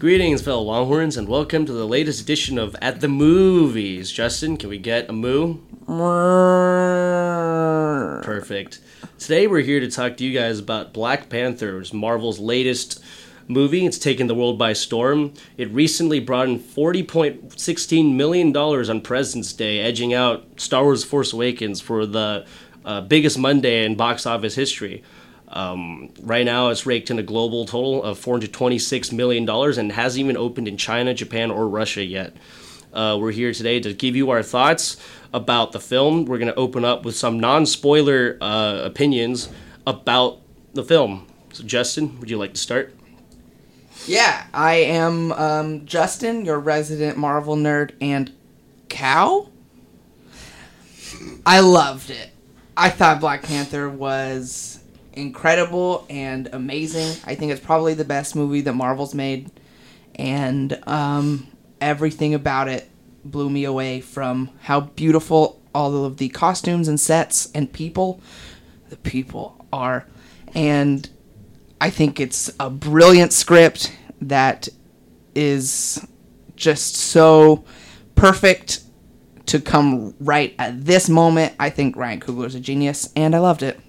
Greetings, fellow Longhorns, and welcome to the latest edition of At the Movies. Justin, can we get a moo? Perfect. Today we're here to talk to you guys about Black Panther, Marvel's latest movie. It's taken the world by storm. It recently brought in $40.16 million on President's Day, edging out Star Wars Force Awakens for the uh, biggest Monday in box office history. Um, right now, it's raked in a global total of $426 million and hasn't even opened in China, Japan, or Russia yet. Uh, we're here today to give you our thoughts about the film. We're going to open up with some non spoiler uh, opinions about the film. So, Justin, would you like to start? Yeah, I am um, Justin, your resident Marvel nerd and cow. I loved it. I thought Black Panther was incredible and amazing. I think it's probably the best movie that Marvel's made, and um, everything about it blew me away from how beautiful all of the costumes and sets and people, the people are, and I think it's a brilliant script that is just so perfect to come right at this moment. I think Ryan Coogler is a genius, and I loved it.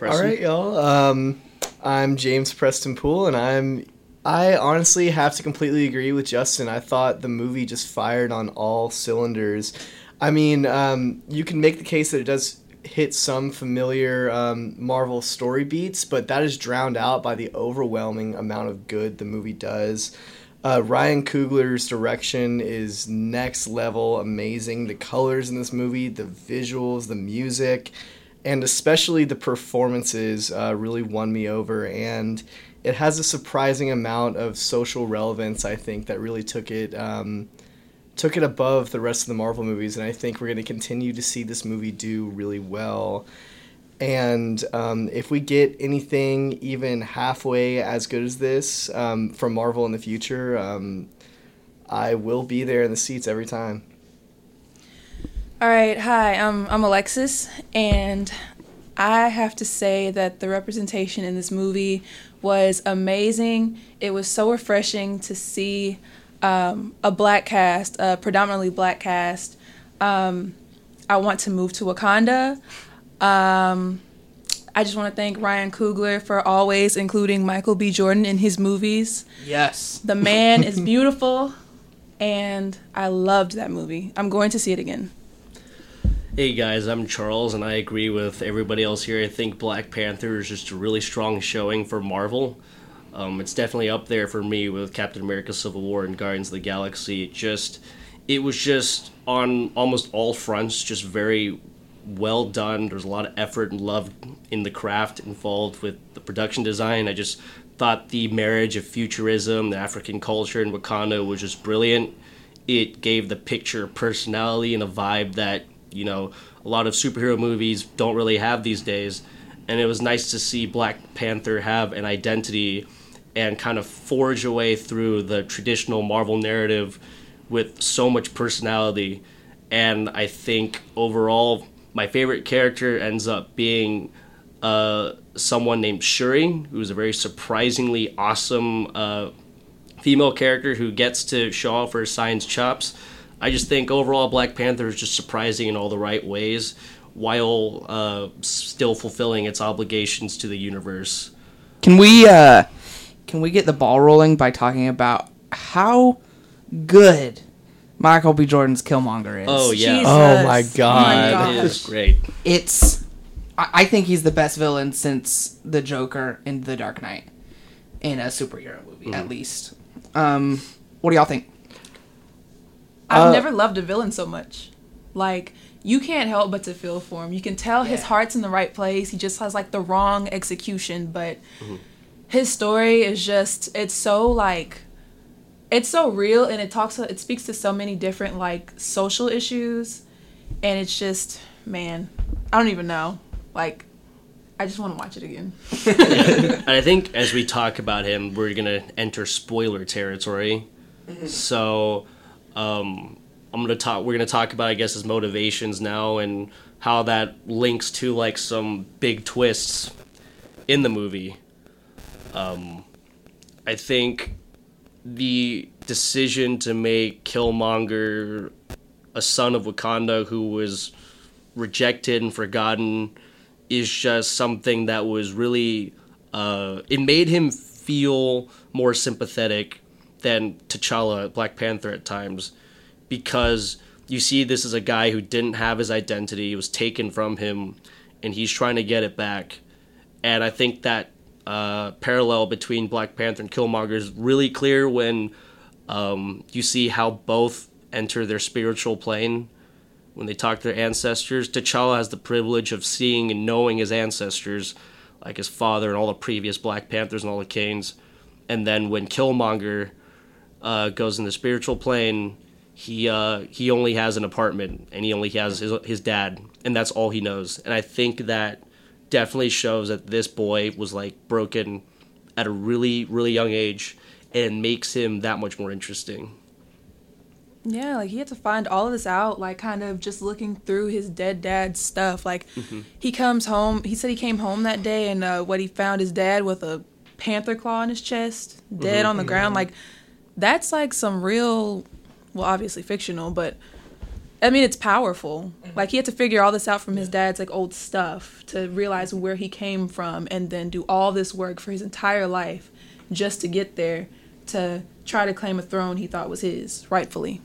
Preston? All right, y'all. Um, I'm James Preston Poole, and I'm. I honestly have to completely agree with Justin. I thought the movie just fired on all cylinders. I mean, um, you can make the case that it does hit some familiar um, Marvel story beats, but that is drowned out by the overwhelming amount of good the movie does. Uh, Ryan Coogler's direction is next level amazing. The colors in this movie, the visuals, the music, and especially the performances uh, really won me over. And it has a surprising amount of social relevance, I think, that really took it. Um, took it above the rest of the Marvel movies, and I think we're going to continue to see this movie do really well. And um, if we get anything even halfway as good as this um, from Marvel in the future, um, I will be there in the seats every time. All right, hi, I'm I'm Alexis, and I have to say that the representation in this movie was amazing. It was so refreshing to see um, a black cast, a predominantly black cast. Um, I want to move to Wakanda. Um, I just want to thank Ryan Coogler for always including Michael B. Jordan in his movies. Yes. The man is beautiful, and I loved that movie. I'm going to see it again. Hey guys, I'm Charles, and I agree with everybody else here. I think Black Panther is just a really strong showing for Marvel. Um, it's definitely up there for me with Captain America: Civil War and Guardians of the Galaxy. It just, it was just on almost all fronts, just very well done. There's a lot of effort and love in the craft involved with the production design. I just thought the marriage of futurism, the African culture, and Wakanda was just brilliant. It gave the picture personality and a vibe that you know a lot of superhero movies don't really have these days. And it was nice to see black panther have an identity and kind of forge a way through the traditional marvel narrative with so much personality. And i think overall my favorite character ends up being uh, someone named shuri who's a very surprisingly awesome uh, female character who gets to show off her science chops I just think overall Black Panther is just surprising in all the right ways while uh, still fulfilling its obligations to the universe. Can we uh, can we get the ball rolling by talking about how good Michael B. Jordan's Killmonger is? Oh yeah! Jesus. Oh my god, Oh my it is great. It's I, I think he's the best villain since the Joker in The Dark Knight in a superhero movie, at least. Um, what do y'all think? I've Uh, never loved a villain so much. Like you can't help but to feel for him. You can tell his heart's in the right place. He just has like the wrong execution, but his story is just it's so like it's so real and it talks it speaks to so many different like social issues and it's just man, I don't even know. Like I just want to watch it again. and I think as we talk about him, we're gonna enter spoiler territory. So, um, I'm gonna talk. We're gonna talk about, I guess, his motivations now and how that links to like some big twists in the movie. Um, I think the decision to make Killmonger a son of Wakanda who was rejected and forgotten is just something that was really uh, it made him feel more sympathetic than T'Challa, Black Panther at times, because you see this is a guy who didn't have his identity, it was taken from him, and he's trying to get it back. And I think that uh, parallel between Black Panther and Killmonger is really clear when um, you see how both enter their spiritual plane when they talk to their ancestors. T'Challa has the privilege of seeing and knowing his ancestors, like his father and all the previous Black Panthers and all the Kanes. And then when Killmonger uh, goes in the spiritual plane, he uh, he only has an apartment and he only has his, his dad, and that's all he knows. And I think that definitely shows that this boy was like broken at a really really young age, and makes him that much more interesting. Yeah, like he had to find all of this out, like kind of just looking through his dead dad's stuff. Like he comes home, he said he came home that day and uh, what he found his dad with a panther claw on his chest, dead on the ground. Like that's like some real, well, obviously fictional, but I mean it's powerful. Like he had to figure all this out from his dad's like old stuff to realize where he came from, and then do all this work for his entire life just to get there to try to claim a throne he thought was his rightfully.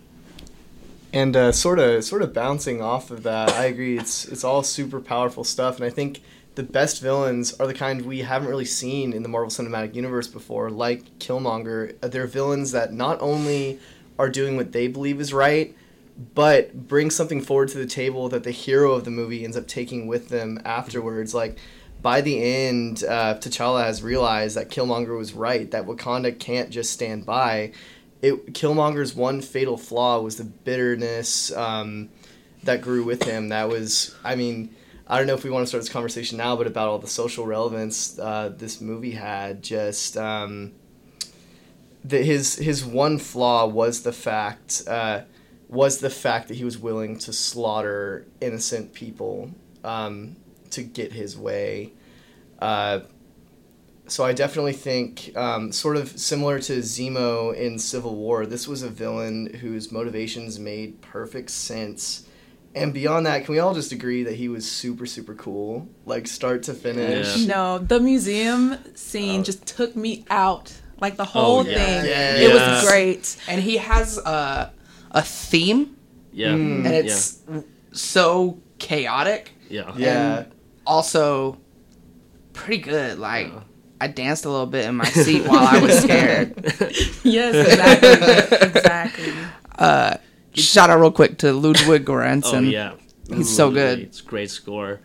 And uh, sort of, sort of bouncing off of that, I agree. It's it's all super powerful stuff, and I think the best villains are the kind we haven't really seen in the Marvel Cinematic Universe before, like Killmonger. Uh, They're villains that not only are doing what they believe is right, but bring something forward to the table that the hero of the movie ends up taking with them afterwards. Like by the end, uh, T'Challa has realized that Killmonger was right, that Wakanda can't just stand by. It Killmonger's one fatal flaw was the bitterness um, that grew with him. That was, I mean, I don't know if we want to start this conversation now, but about all the social relevance uh, this movie had. Just um, the, his his one flaw was the fact uh, was the fact that he was willing to slaughter innocent people um, to get his way. Uh, so I definitely think, um, sort of similar to Zemo in Civil War, this was a villain whose motivations made perfect sense. And beyond that, can we all just agree that he was super, super cool, like start to finish? Yeah. No, the museum scene Oh. just took me out. Like the whole yeah. thing. Yeah. It Yeah. was great. and he has a a theme, Yeah, Mm. and it's so chaotic. yeah, yeah. Yeah. and also pretty good. Like Yeah. I danced a little bit in my seat while I was scared. Yes, exactly. exactly. Uh, shout out real quick to Ludwig Göransson. Oh yeah, He's so good. It's a great score.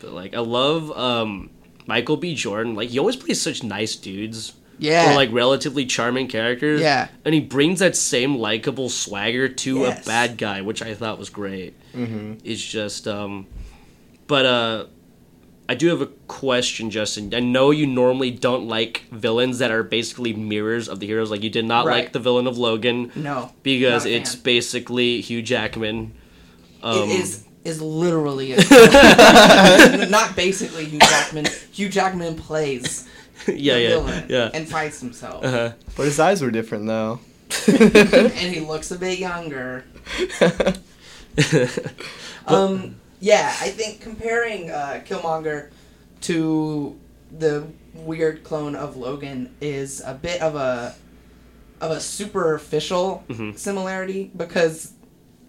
But like, I love um, Michael B. Jordan. Like, he always plays such nice dudes. Yeah. Or like relatively charming characters. Yeah. And he brings that same likable swagger to Yes. a bad guy, which I thought was great. Mm-hmm. It's just, um, but uh, I do have a question, Justin. I know you normally don't like villains that are basically mirrors of the heroes. Like you did not Right. like the villain of Logan No, because it's fan. basically Hugh Jackman. Um, it is is literally a, not basically Hugh Jackman. Hugh Jackman plays yeah, the yeah, villain yeah. and fights himself, Uh-huh. But his eyes were different, though. and he looks a bit younger. Um, yeah, I think comparing uh, Killmonger to the weird clone of Logan is a bit of a of a superficial Mhm. similarity because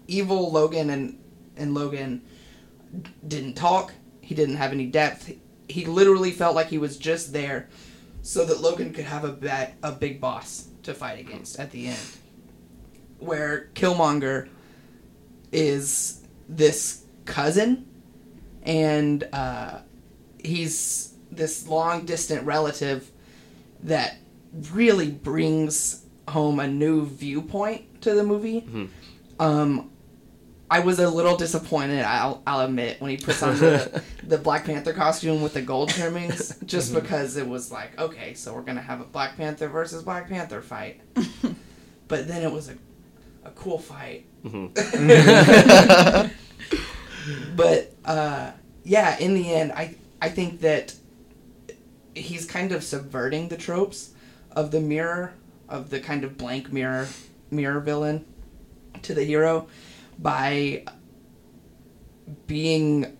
evil Logan and and Logan didn't talk. He didn't have any depth. He literally felt like he was just there so that Logan could have a ba- a big boss to fight against at the end. Where Killmonger is this cousin, and uh, he's this long distant relative that really brings home a new viewpoint to the movie. Mhm. Um, I was a little disappointed. I'll, I'll admit when he puts on the, the Black Panther costume with the gold trimmings, just because it was like, okay, so we're gonna have a Black Panther versus Black Panther fight. but then it was a, a cool fight. Mhm. But uh, yeah, in the end, I I think that he's kind of subverting the tropes of the mirror of the kind of blank mirror mirror villain to the hero by being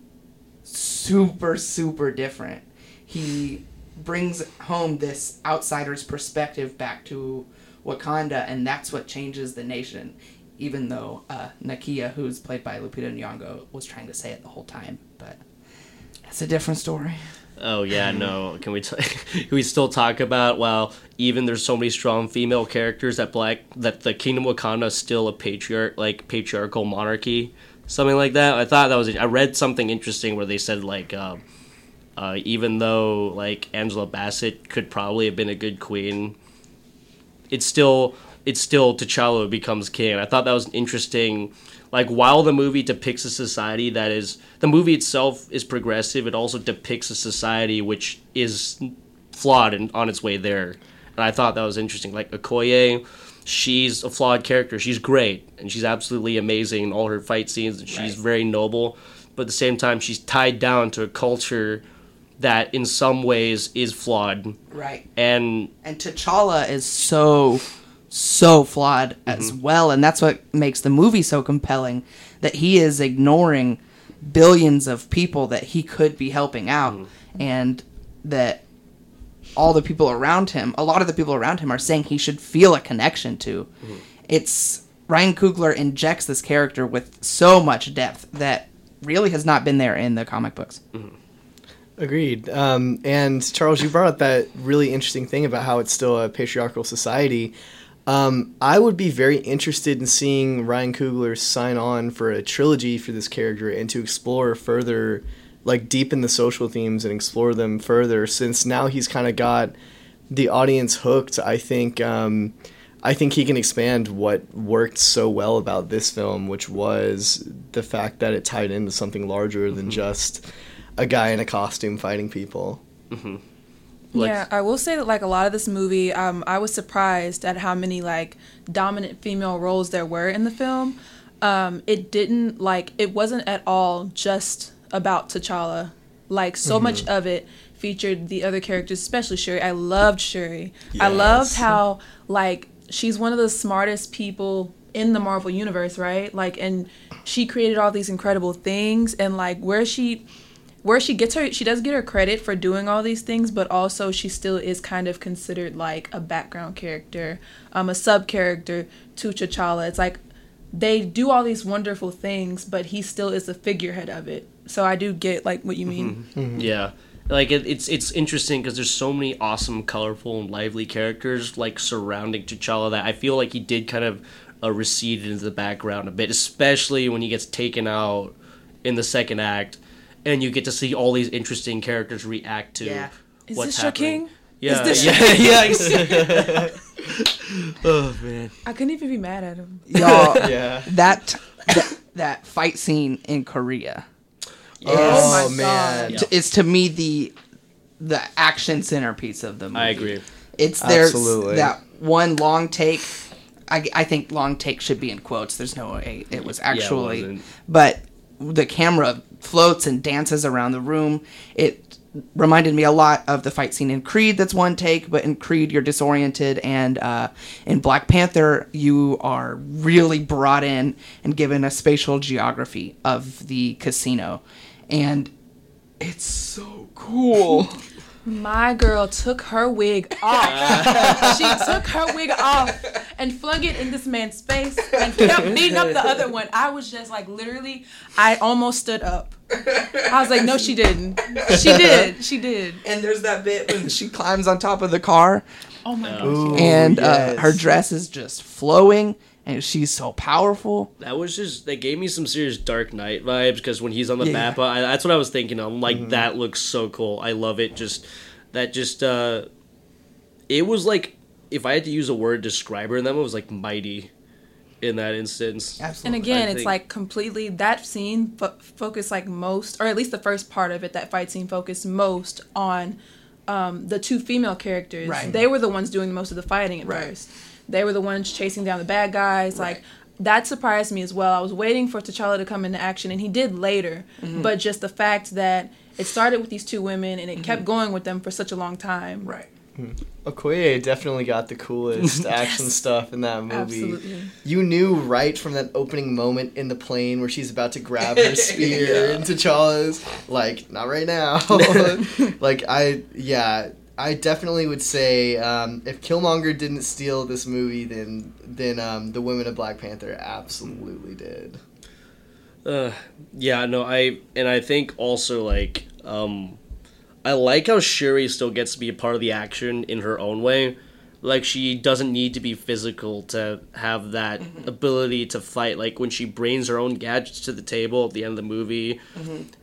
super super different. He brings home this outsider's perspective back to Wakanda, and that's what changes the nation. Even though uh, Nakia, who's played by Lupita Nyong'o, was trying to say it the whole time, but it's a different story. Oh yeah, no. Can we t- can we still talk about well, even there's so many strong female characters that black that the Kingdom of Wakanda is still a patriarch like patriarchal monarchy, something like that. I thought that was I read something interesting where they said like uh, uh, even though like Angela Bassett could probably have been a good queen, it's still it's still T'Challa who becomes king. I thought that was an interesting like while the movie depicts a society that is the movie itself is progressive it also depicts a society which is flawed and on its way there and i thought that was interesting like okoye she's a flawed character she's great and she's absolutely amazing in all her fight scenes and she's Right. very noble but at the same time she's tied down to a culture that in some ways is flawed Right. and and T'Challa is so so flawed as mm-hmm. well and that's what makes the movie so compelling that he is ignoring billions of people that he could be helping out mm-hmm. and that all the people around him a lot of the people around him are saying he should feel a connection to. Mm-hmm. It's Ryan Coogler injects this character with so much depth that really has not been there in the comic books. Agreed. Um, and Charles, you brought up that really interesting thing about how it's still a patriarchal society. Um, I would be very interested in seeing Ryan Coogler sign on for a trilogy for this character and to explore further, like deepen the social themes and explore them further. Since now he's kind of got the audience hooked, I think. Um, I think he can expand what worked so well about this film, which was the fact that it tied into something larger than just a guy in a costume fighting people. Like- yeah, I will say that like a lot of this movie, um, I was surprised at how many like dominant female roles there were in the film. Um, it didn't like it wasn't at all just about T'Challa. Like so much of it featured the other characters, especially Shuri. I loved Shuri. I loved how like she's one of the smartest people in the Marvel universe, right? Like and she created all these incredible things and like where she where she gets her she does get her credit for doing all these things but also she still is kind of considered like a background character um a sub character to T'Challa. It's like they do all these wonderful things but he still is the figurehead of it. So I do get like what you mean. Yeah, like it, it's it's interesting because there's so many awesome, colorful, and lively characters like surrounding T'Challa that I feel like he did kind of uh, recede into the background a bit, especially when he gets taken out in the second act, and you get to see all these interesting characters react to Yeah. is what's this your happening. king Yeah, this yeah, yeah. exactly. oh man. I couldn't even be mad at him y'all Yeah. that, that that fight scene in Korea oh, oh, my man. God. t- is to me the the action centerpiece of the movie. I agree. It's there's Absolutely. that one long take. I, I think long take should be in quotes. There's no way it was actually, wasn't. but the camera floats and dances around the room. It reminded me a lot of the fight scene in Creed. That's one take, but in Creed you're disoriented, and uh, in Black Panther you are really brought in and given a spatial geography of the casino, and it's so cool. My girl took her wig off. she took her wig off and flung it in this man's face and kept beating up the other one. I was just like, literally, I almost stood up. I was like, no, she didn't. She did. She did. and there's that bit when she climbs on top of the car Oh my gosh. Ooh, and uh, yes. her dress is just flowing and she's so powerful That was just they gave me some serious Dark Knight vibes because when he's on the Yeah. map, I, that's what I was thinking. I'm like, that looks so cool. I love it. Just that, just uh, it was like if I had to use a word to describe her in them, it was like mighty in that instance. Absolutely. And again, I it's think- like completely that scene fo- focused like most, or at least the first part of it, that fight scene focused most on um, the two female characters. Right. They were the ones doing most of the fighting at Right. first. They were the ones chasing down the bad guys. Like that surprised me as well. I was waiting for T'Challa to come into action, and he did later. Mm-hmm. But just the fact that it started with these two women and it kept going with them for such a long time. right Okoye definitely got the coolest action stuff in that movie. Absolutely. You knew right from that opening moment in the plane where she's about to grab her spear Yeah. and T'Challa's like, not right now. like I, yeah, I definitely would say um, if Killmonger didn't steal this movie, then then um, the women of Black Panther absolutely did. Uh, yeah, no, I and I think also like um, I like how Shuri still gets to be a part of the action in her own way. Like she doesn't need to be physical to have that ability to fight. Like when she brings her own gadgets to the table at the end of the movie,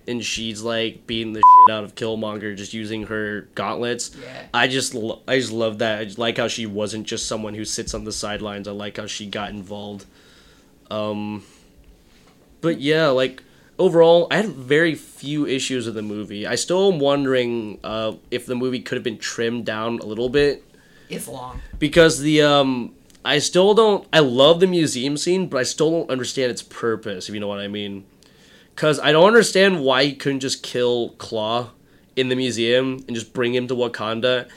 and she's like beating the shit out of Killmonger just using her gauntlets. Yeah. I just lo- I just love that. I just like how she wasn't just someone who sits on the sidelines. I like how she got involved. Um, but yeah, like overall, I had very few issues with the movie. I still am wondering uh, if the movie could have been trimmed down a little bit It's long. because the um, I still don't. I love the museum scene, but I still don't understand its purpose. If you know what I mean. Because I don't understand why he couldn't just kill Claw in the museum and just bring him to Wakanda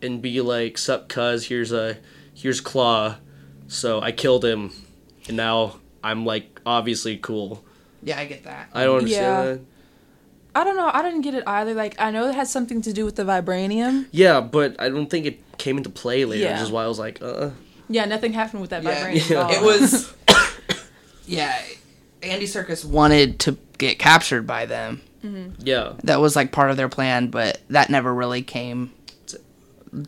and be like, "Sup, cuz? Here's a here's Claw." So I killed him, and now I'm like obviously cool. Yeah, I get that. I don't understand Yeah. that. I don't know. I didn't get it either. Like I know it had something to do with the vibranium. Yeah, but I don't think it came into play later, Yeah. which is why I was like, uh. Yeah, nothing happened with that Yeah, vibranium. Yeah. at all. It was. yeah, Andy Serkis wanted to get captured by them. Yeah. That was like part of their plan, but that never really came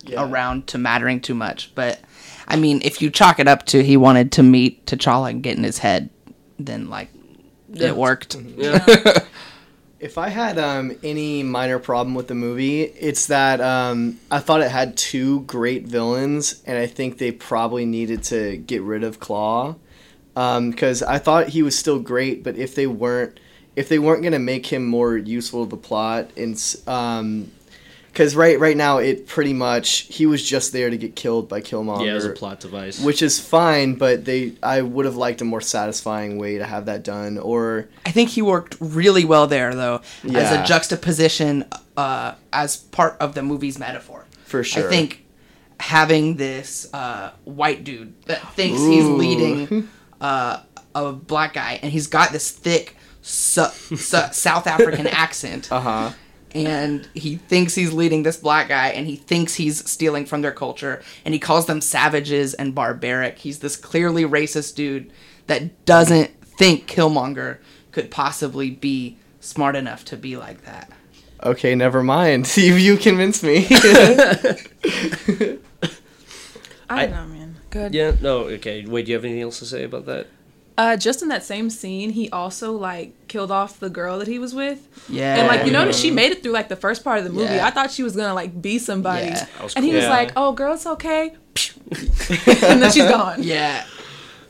Yeah. around to mattering too much. But I mean, if you chalk it up to he wanted to meet T'Challa and get in his head, then like Yeah. it worked. Yeah. If I had um, any minor problem with the movie, it's that um, I thought it had two great villains, and I think they probably needed to get rid of Claw. Because I thought he was still great, but if they weren't, if they weren't gonna make him more useful to the plot, and um, because right right now it pretty much he was just there to get killed by Killmonger yeah, as a plot device. which is fine, but they I would have liked a more satisfying way to have that done, or I think he worked really well there, though, as a juxtaposition uh, as part of the movie's metaphor. for sure. I think having this uh, white dude that thinks he's leading uh, a black guy, and he's got this thick su- su- South African accent, uh huh. And he thinks he's leading this black guy, and he thinks he's stealing from their culture, and he calls them savages and barbaric. He's this clearly racist dude that doesn't think Killmonger could possibly be smart enough to be like that. Okay, never mind. you, you convinced me. I I- don't know, man. Good. yeah, no, okay. Wait, do you have anything else to say about that? Uh, just in that same scene, he also like killed off the girl that he was with, Yeah, and like you notice she made it through like the first part of the movie. Yeah. I thought she was gonna like be somebody, Yeah. That was and he cool. was Yeah. like, "Oh, girl, it's okay," and then she's gone. Yeah.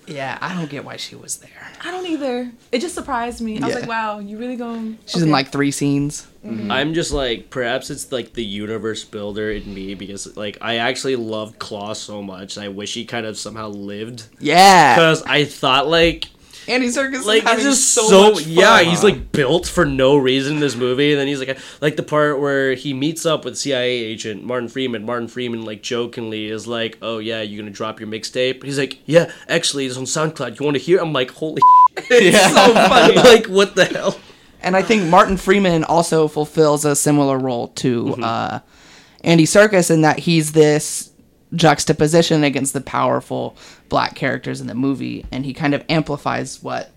Yeah, I don't get why she was there. I don't either. It just surprised me. I was like, "Wow, you really going?" She's in like three scenes. Mm-hmm. I'm just like, perhaps it's like the universe builder in me because like I actually loved Claw so much. I wish he kind of somehow lived Yeah. because I thought like Andy Serkis like is having just so, so, much fun. yeah he's like built for no reason in this movie and then he's like like the part where he meets up with cia agent martin freeman. Martin freeman like jokingly is like oh yeah you're gonna drop your mixtape? He's like yeah actually it's on soundcloud. You want to hear? I'm like holy it's so funny. Like what the hell? And I think Martin Freeman also fulfills a similar role to Mm-hmm. uh, Andy Serkis in that he's this juxtaposition against the powerful black characters in the movie, and he kind of amplifies what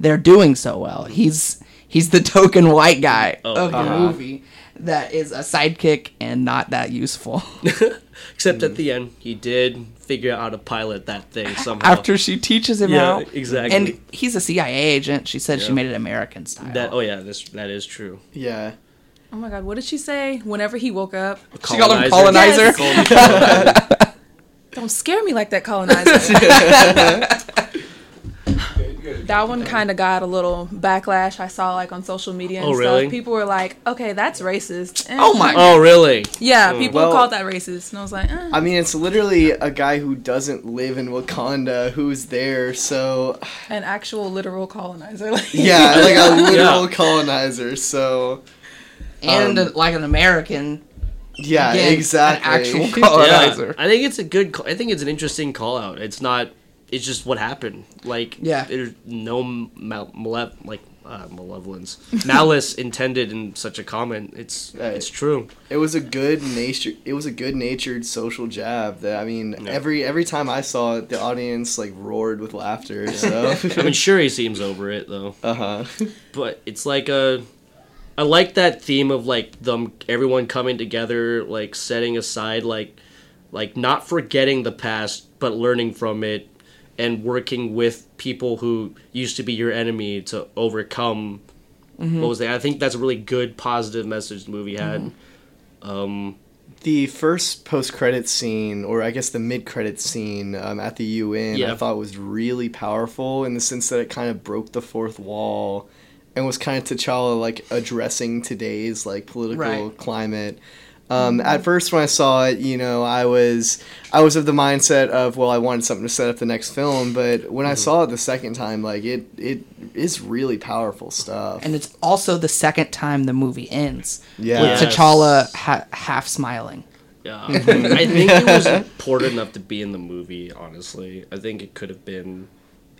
they're doing so well. He's he's the token white guy Oh, of the uh-huh. movie that is a sidekick and not that useful. except at the end he did figure out how to pilot that thing somehow After she teaches him yeah how, exactly and he's a CIA agent. She said she made it American style. that oh yeah this that is true yeah. Oh my god, what did she say? Whenever he woke up, She called him Colonizer. colonizer. Yes. don't scare me like that, colonizer. that one kind of got a little backlash. I saw like on social media and Oh, stuff. really? People were like, "Okay, that's racist." Eh. Oh my oh really Yeah, people Well- called that racist, and I was like, eh. I mean, it's literally a guy who doesn't live in Wakanda who's there, so an actual literal colonizer. Like, yeah, like a literal Yeah. colonizer. So and Um, like an American Yeah, Again, an exactly. actual Yeah, colonizer. I think it's a good. ca- I think it's an interesting call out. It's not. It's just what happened. Like, Yeah. there's no mal- male- like uh, malevolence, malice intended in such a comment. It's Right. it's true. It was a good nature. It was a good natured social jab. That I mean, Yeah. every every time I saw it, the audience like roared with laughter. So, I mean, sure he seems over it though, uh huh. but it's like a. I like that theme of like them everyone coming together, like setting aside like like not forgetting the past but learning from it and working with people who used to be your enemy to overcome what was that? I think that's a really good positive message the movie had. Um The first post credit scene, or I guess the mid credit scene um, at the UN, Yeah. I thought was really powerful in the sense that it kind of broke the fourth wall, and was kind of T'Challa like addressing today's like political Right. climate. Um, mm-hmm. at first, when I saw it, you know, I was I was of the mindset of well, I wanted something to set up the next film. But when I mm-hmm. saw it the second time, like it it is really powerful stuff. And it's also the second time the movie ends yeah, with Yes. T'Challa ha- half smiling. yeah. Mm-hmm. I think it was important enough to be in the movie, honestly. I think it could have been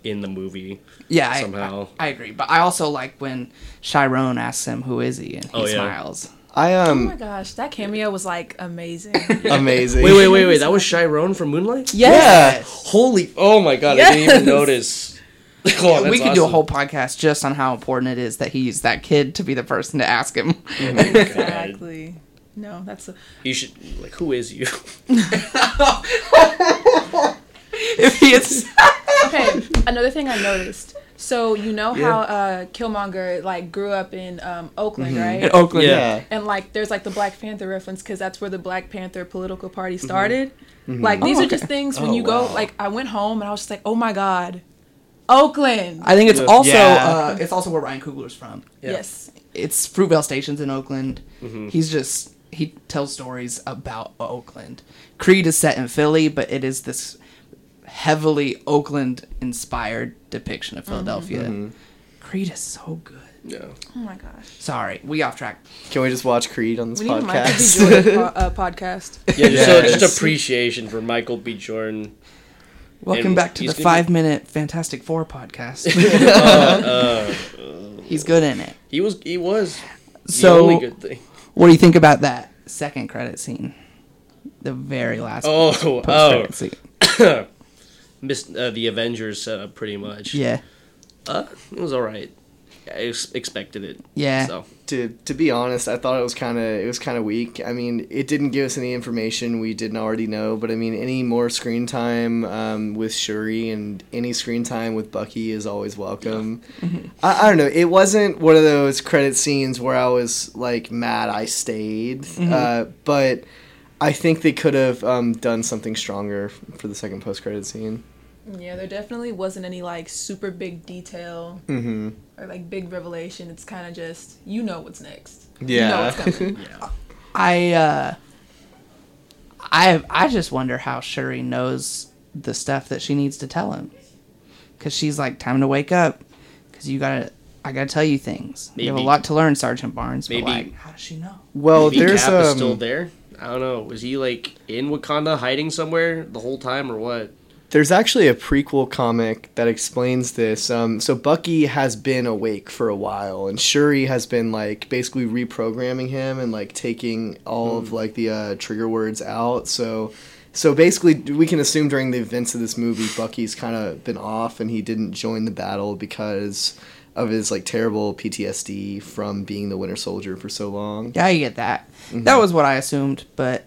in the movie. Yeah, I- Somehow. I, I agree. But I also like when Chiron asks him who is he, and he Oh, yeah. smiles. I um. Oh um my gosh, that cameo was like amazing. amazing. Wait, wait, wait, wait. That was Chiron from Moonlight? Yeah. Holy Oh my god, I didn't even notice. Oh, we that's could do a whole podcast just on how important it is that he used that kid to be the person to ask him. exactly. No, that's a, You should like who is you? if he is, okay. Another thing I noticed. So you know how uh, Killmonger like grew up in um, Oakland, in right? Oakland, Yeah. Yeah. And like, there's like the Black Panther reference because that's where the Black Panther political party started. Like, these Oh, are just things when Oh, you go. wow. Like, I went home and I was just like, oh my god, Oakland. I think it's also Yeah. uh, it's also where Ryan Coogler's from. Yeah. Yes. It's Fruitvale Station's in Oakland. Mm-hmm. He's just he tells stories about Oakland. Creed is set in Philly, but it is this heavily Oakland inspired depiction of Philadelphia. Creed is so good. Yeah. Oh my gosh. Sorry, we off track. Can we just watch Creed on this We need Michael B. podcast? Jordan po- uh, podcast. Yeah, just, so just appreciation for Michael B. Jordan. Welcome And back to the gonna- five minute Fantastic Four podcast. Uh, He's good in it. he was he was the So- only good thing. What do you think about that second credit scene? The very last Oh, post oh. credit scene. Missed uh, the Avengers setup pretty much. Yeah. Uh, it was all right. I ex- expected it. Yeah. So to to be honest, I thought it was kind of it was kind of weak. I mean, it didn't give us any information we didn't already know. But I mean, any more screen time um, with Shuri and any screen time with Bucky is always welcome. I, I don't know. It wasn't one of those credit scenes where I was like mad I stayed, uh, but I think they could have um, done something stronger for the second post credit scene. Yeah, there definitely wasn't any like super big detail hmm or like big revelation. It's kind of just you know what's next. You know Yeah. what's coming. yeah. I uh I I just wonder how Shuri knows the stuff that she needs to tell him. Cuz she's like time to wake up cuz you got to I got to tell you things. You have a lot to learn, Sergeant Barnes, maybe- but like how does she know? well, Maybe there's Cap is um, still there. I don't know. Was he like in Wakanda hiding somewhere the whole time or what? There's actually a prequel comic that explains this. Um, so Bucky has been awake for a while, and Shuri has been like basically reprogramming him and like taking all of like the uh, trigger words out. So, so basically, we can assume during the events of this movie, Bucky's kind of been off, and he didn't join the battle because of his like terrible PTSD from being the Winter Soldier for so long. Yeah, I get that. Mm-hmm. That was what I assumed, but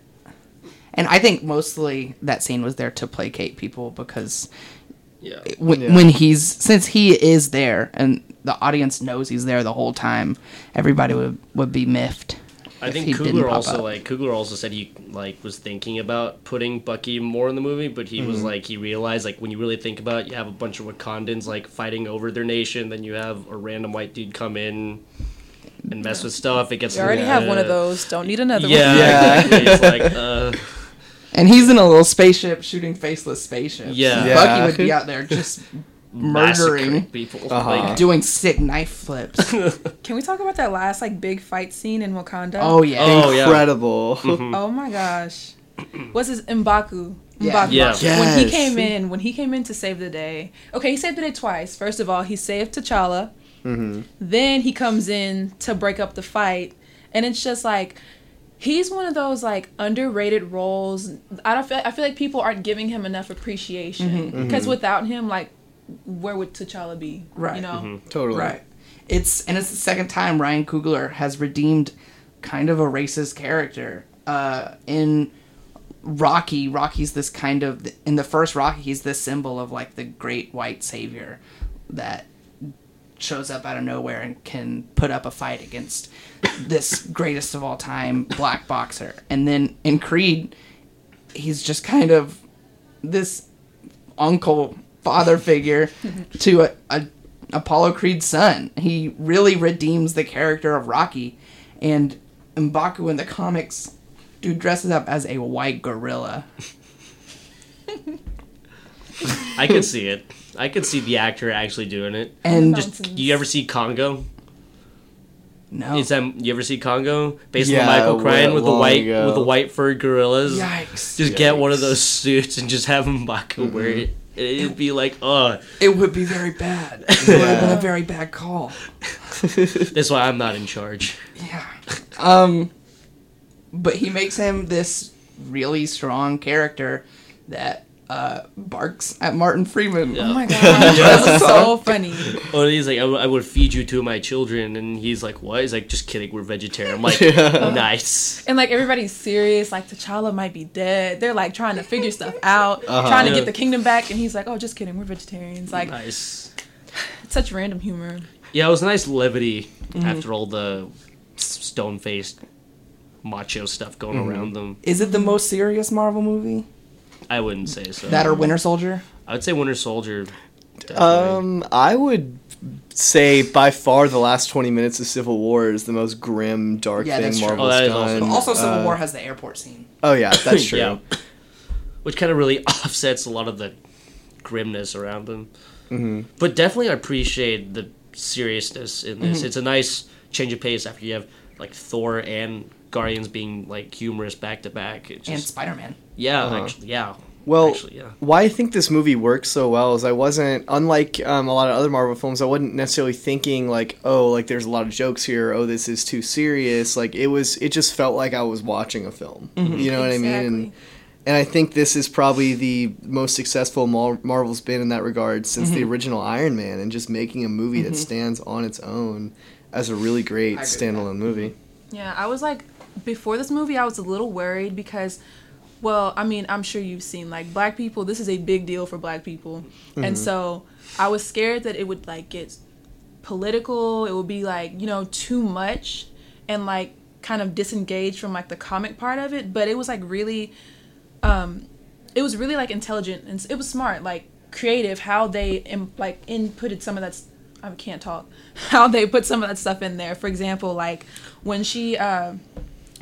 and I think mostly that scene was there to placate people because Yeah. when, Yeah. when he's since he is there and the audience knows he's there the whole time, everybody would would be miffed. I think he didn't Coogler also up. like Coogler also said he like was thinking about putting Bucky more in the movie, but he Mm-hmm. was like he realized like when you really think about it, you have a bunch of Wakandans like fighting over their nation, then you have a random white dude come in and mess with stuff. It gets We already have one of uh, those. Don't need another Yeah, one. Yeah. exactly. It's like uh, And he's in a little spaceship shooting faceless spaceships. Yeah. Yeah. Bucky would be out there just murdering, people. Uh-huh. Like, doing sick knife flips. Can we talk about that last like big fight scene in Wakanda? oh yeah. Oh, yeah. Incredible. Oh my gosh. What's his Mbaku? Yeah. Mbaku. Yeah. When he came in, when he came in to save the day. Okay, he saved the day twice. First of all, he saved T'Challa. Mm-hmm. Then he comes in to break up the fight, and it's just like he's one of those like underrated roles. I don't feel I feel like people aren't giving him enough appreciation mm-hmm. Mm-hmm. because without him, like, where would T'Challa be? Right. You know. Mm-hmm. Totally. Right. It's and it's the second time Ryan Coogler has redeemed kind of a racist character. Uh, in Rocky, Rocky's this kind of in the first Rocky, he's this symbol of like the great white savior that shows up out of nowhere and can put up a fight against this greatest of all time black boxer. And then in Creed, he's just kind of this uncle father figure to a, a Apollo Creed's son. He really redeems the character of Rocky, and Mbaku in the comics, dude dresses up as a white gorilla. I could see it. I could see the actor actually doing it. And Just Nonsense. you ever see Congo? no, Is that you ever see Congo? Based Yeah, on Michael well, Crichton with the white ago. with the white furred gorillas. yikes! Just get one of those suits and just have Mbaku wear it. It'd be like, oh, It would be very bad. It would have been a very bad call. that's why I'm not in charge. Yeah. Um, but he makes him this really strong character that uh, barks at Martin Freeman. Oh my god, that's so funny. Oh, he's like, I, w- I would feed you to my children, and he's like, what? He's like, just kidding, we're vegetarian. I'm like, nice. And like everybody's serious, like T'Challa might be dead. They're like trying to figure stuff out, Uh-huh. trying to Yeah. get the kingdom back, and he's like, "Oh, just kidding, we're vegetarians." Like Nice. it's such random humor. Yeah, it was nice levity Mm-hmm. after all the stone faced macho stuff going Mm-hmm. around them. Is it the most serious Marvel movie? I wouldn't say so. That or Winter Soldier? I would say Winter Soldier. definitely. Um, I would say by far the last 20 minutes of Civil War is the most grim, dark Yeah, that's thing true. Marvel's Oh, that is also- done. But also, Civil Uh, War has the airport scene. Oh yeah, that's true. Yeah. Which kind of really offsets a lot of the grimness around them. hmm But definitely, I appreciate the seriousness in this. Mm-hmm. It's a nice change of pace after you have like Thor and Guardians being like humorous back to back. And Spider Man. yeah, Uh-huh. actually, yeah. Well, actually, yeah. why I think this movie works so well is I wasn't unlike um, a lot of other Marvel films. I wasn't necessarily thinking like, oh, like there's a lot of jokes here. Oh, this is too serious. Like it was. It just felt like I was watching a film. You know what I mean? And Exactly. and I think this is probably the most successful Mar- Marvel's been in that regard since Mm-hmm. the original Iron Man, and just making a movie that stands on its own as a really great I agree with standalone movie. Yeah, I was like, before this movie, I was a little worried because, well, I mean, I'm sure you've seen like black people. This is a big deal for black people, and so I was scared that it would like get political. It would be like you know too much, and like kind of disengaged from like the comic part of it. But it was like really, um, it was really like intelligent and it was smart, like creative how they Im- like inputted some of that. I can't talk. How they put some of that stuff in there. For example, like when she, uh,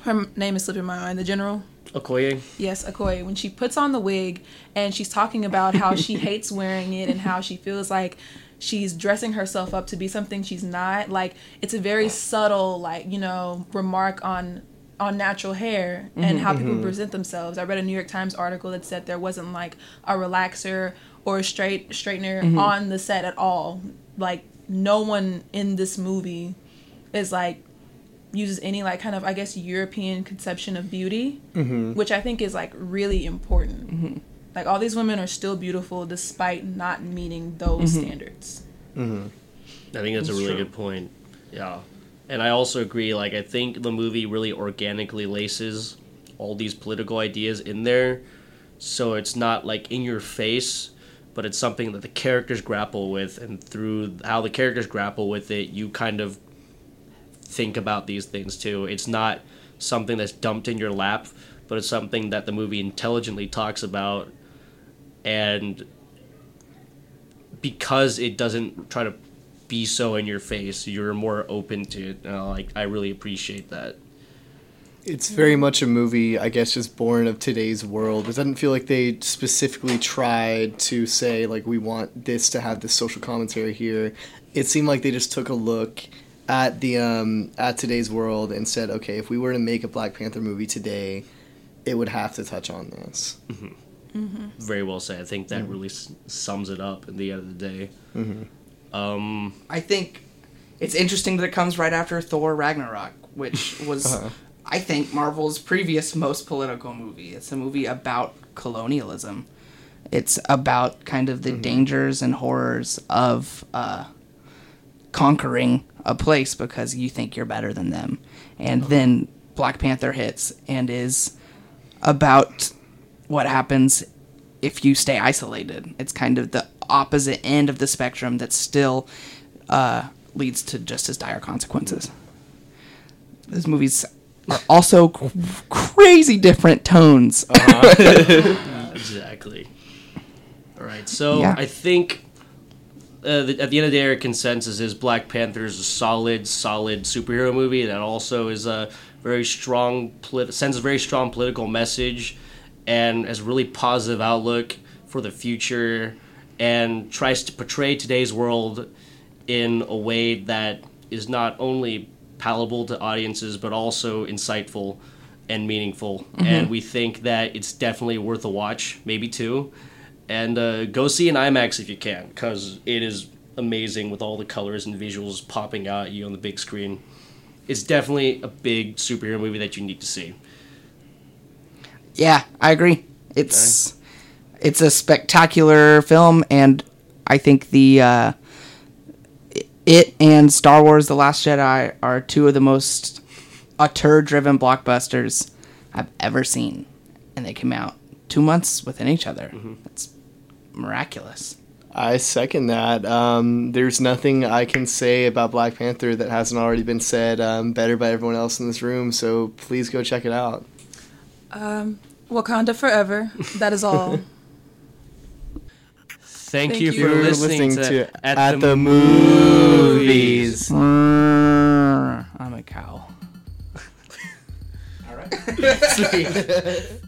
her name is slipping my mind. The general. Okoye. Yes, Okoye. When she puts on the wig and she's talking about how she hates wearing it and how she feels like she's dressing herself up to be something she's not. Like it's a very subtle, like you know, remark on on natural hair and how mm-hmm, people mm-hmm. present themselves. I read a New York Times article that said there wasn't like a relaxer or a straight straightener mm-hmm. on the set at all. Like no one in this movie is like uses any like kind of I guess European conception of beauty, mm-hmm. which I think is like really important. Mm-hmm. Like all these women are still beautiful despite not meeting those mm-hmm. standards. I think that's a really true. good point. Yeah. And I also agree, like, I think the movie really organically laces all these political ideas in there. So it's not, like, in your face, but it's something that the characters grapple with. And through how the characters grapple with it, you kind of think about these things too. It's not something that's dumped in your lap, but it's something that the movie intelligently talks about. And because it doesn't try to be so in your face, you're more open to it. Like I really appreciate that. It's very much a movie, I guess, just born of today's world. It doesn't feel like they specifically tried to say, like, we want this to have this social commentary here. It seemed like they just took a look at the um, at today's world and said, okay, if we were to make a Black Panther movie today, it would have to touch on this. Very well said. I think that really s- sums it up at the end of the day. Um, I think it's interesting that it comes right after Thor Ragnarok, which was, Uh-huh. I think, Marvel's previous most political movie. It's a movie about colonialism. It's about kind of the dangers and horrors of uh, conquering a place because you think you're better than them. And then Black Panther hits and is about what happens if you stay isolated. It's kind of the opposite end of the spectrum that still uh, leads to just as dire consequences. Those movies are also cr- crazy different tones. exactly. All right, so Yeah. I think uh, the, at the end of the day, our consensus is Black Panther is a solid, solid superhero movie that also is a very strong, polit- sends a very strong political message, and has a really positive outlook for the future, and tries to portray today's world in a way that is not only palatable to audiences but also insightful and meaningful. And we think that it's definitely worth a watch, maybe two. And uh, go see an IMAX if you can, because it is amazing with all the colors and visuals popping out at you on the big screen. It's definitely a big superhero movie that you need to see. Yeah, I agree. It's it's a spectacular film, and I think the uh, it and Star Wars: The Last Jedi are two of the most auteur-driven blockbusters I've ever seen, and they came out two months within each other. It's miraculous. I second that. Um, there's nothing I can say about Black Panther that hasn't already been said um, better by everyone else in this room, so please go check it out. Um, Wakanda forever. That is all. Thank, Thank you, you. for You're listening, to, At, the, Mooovies. I'm a cow. Sweet.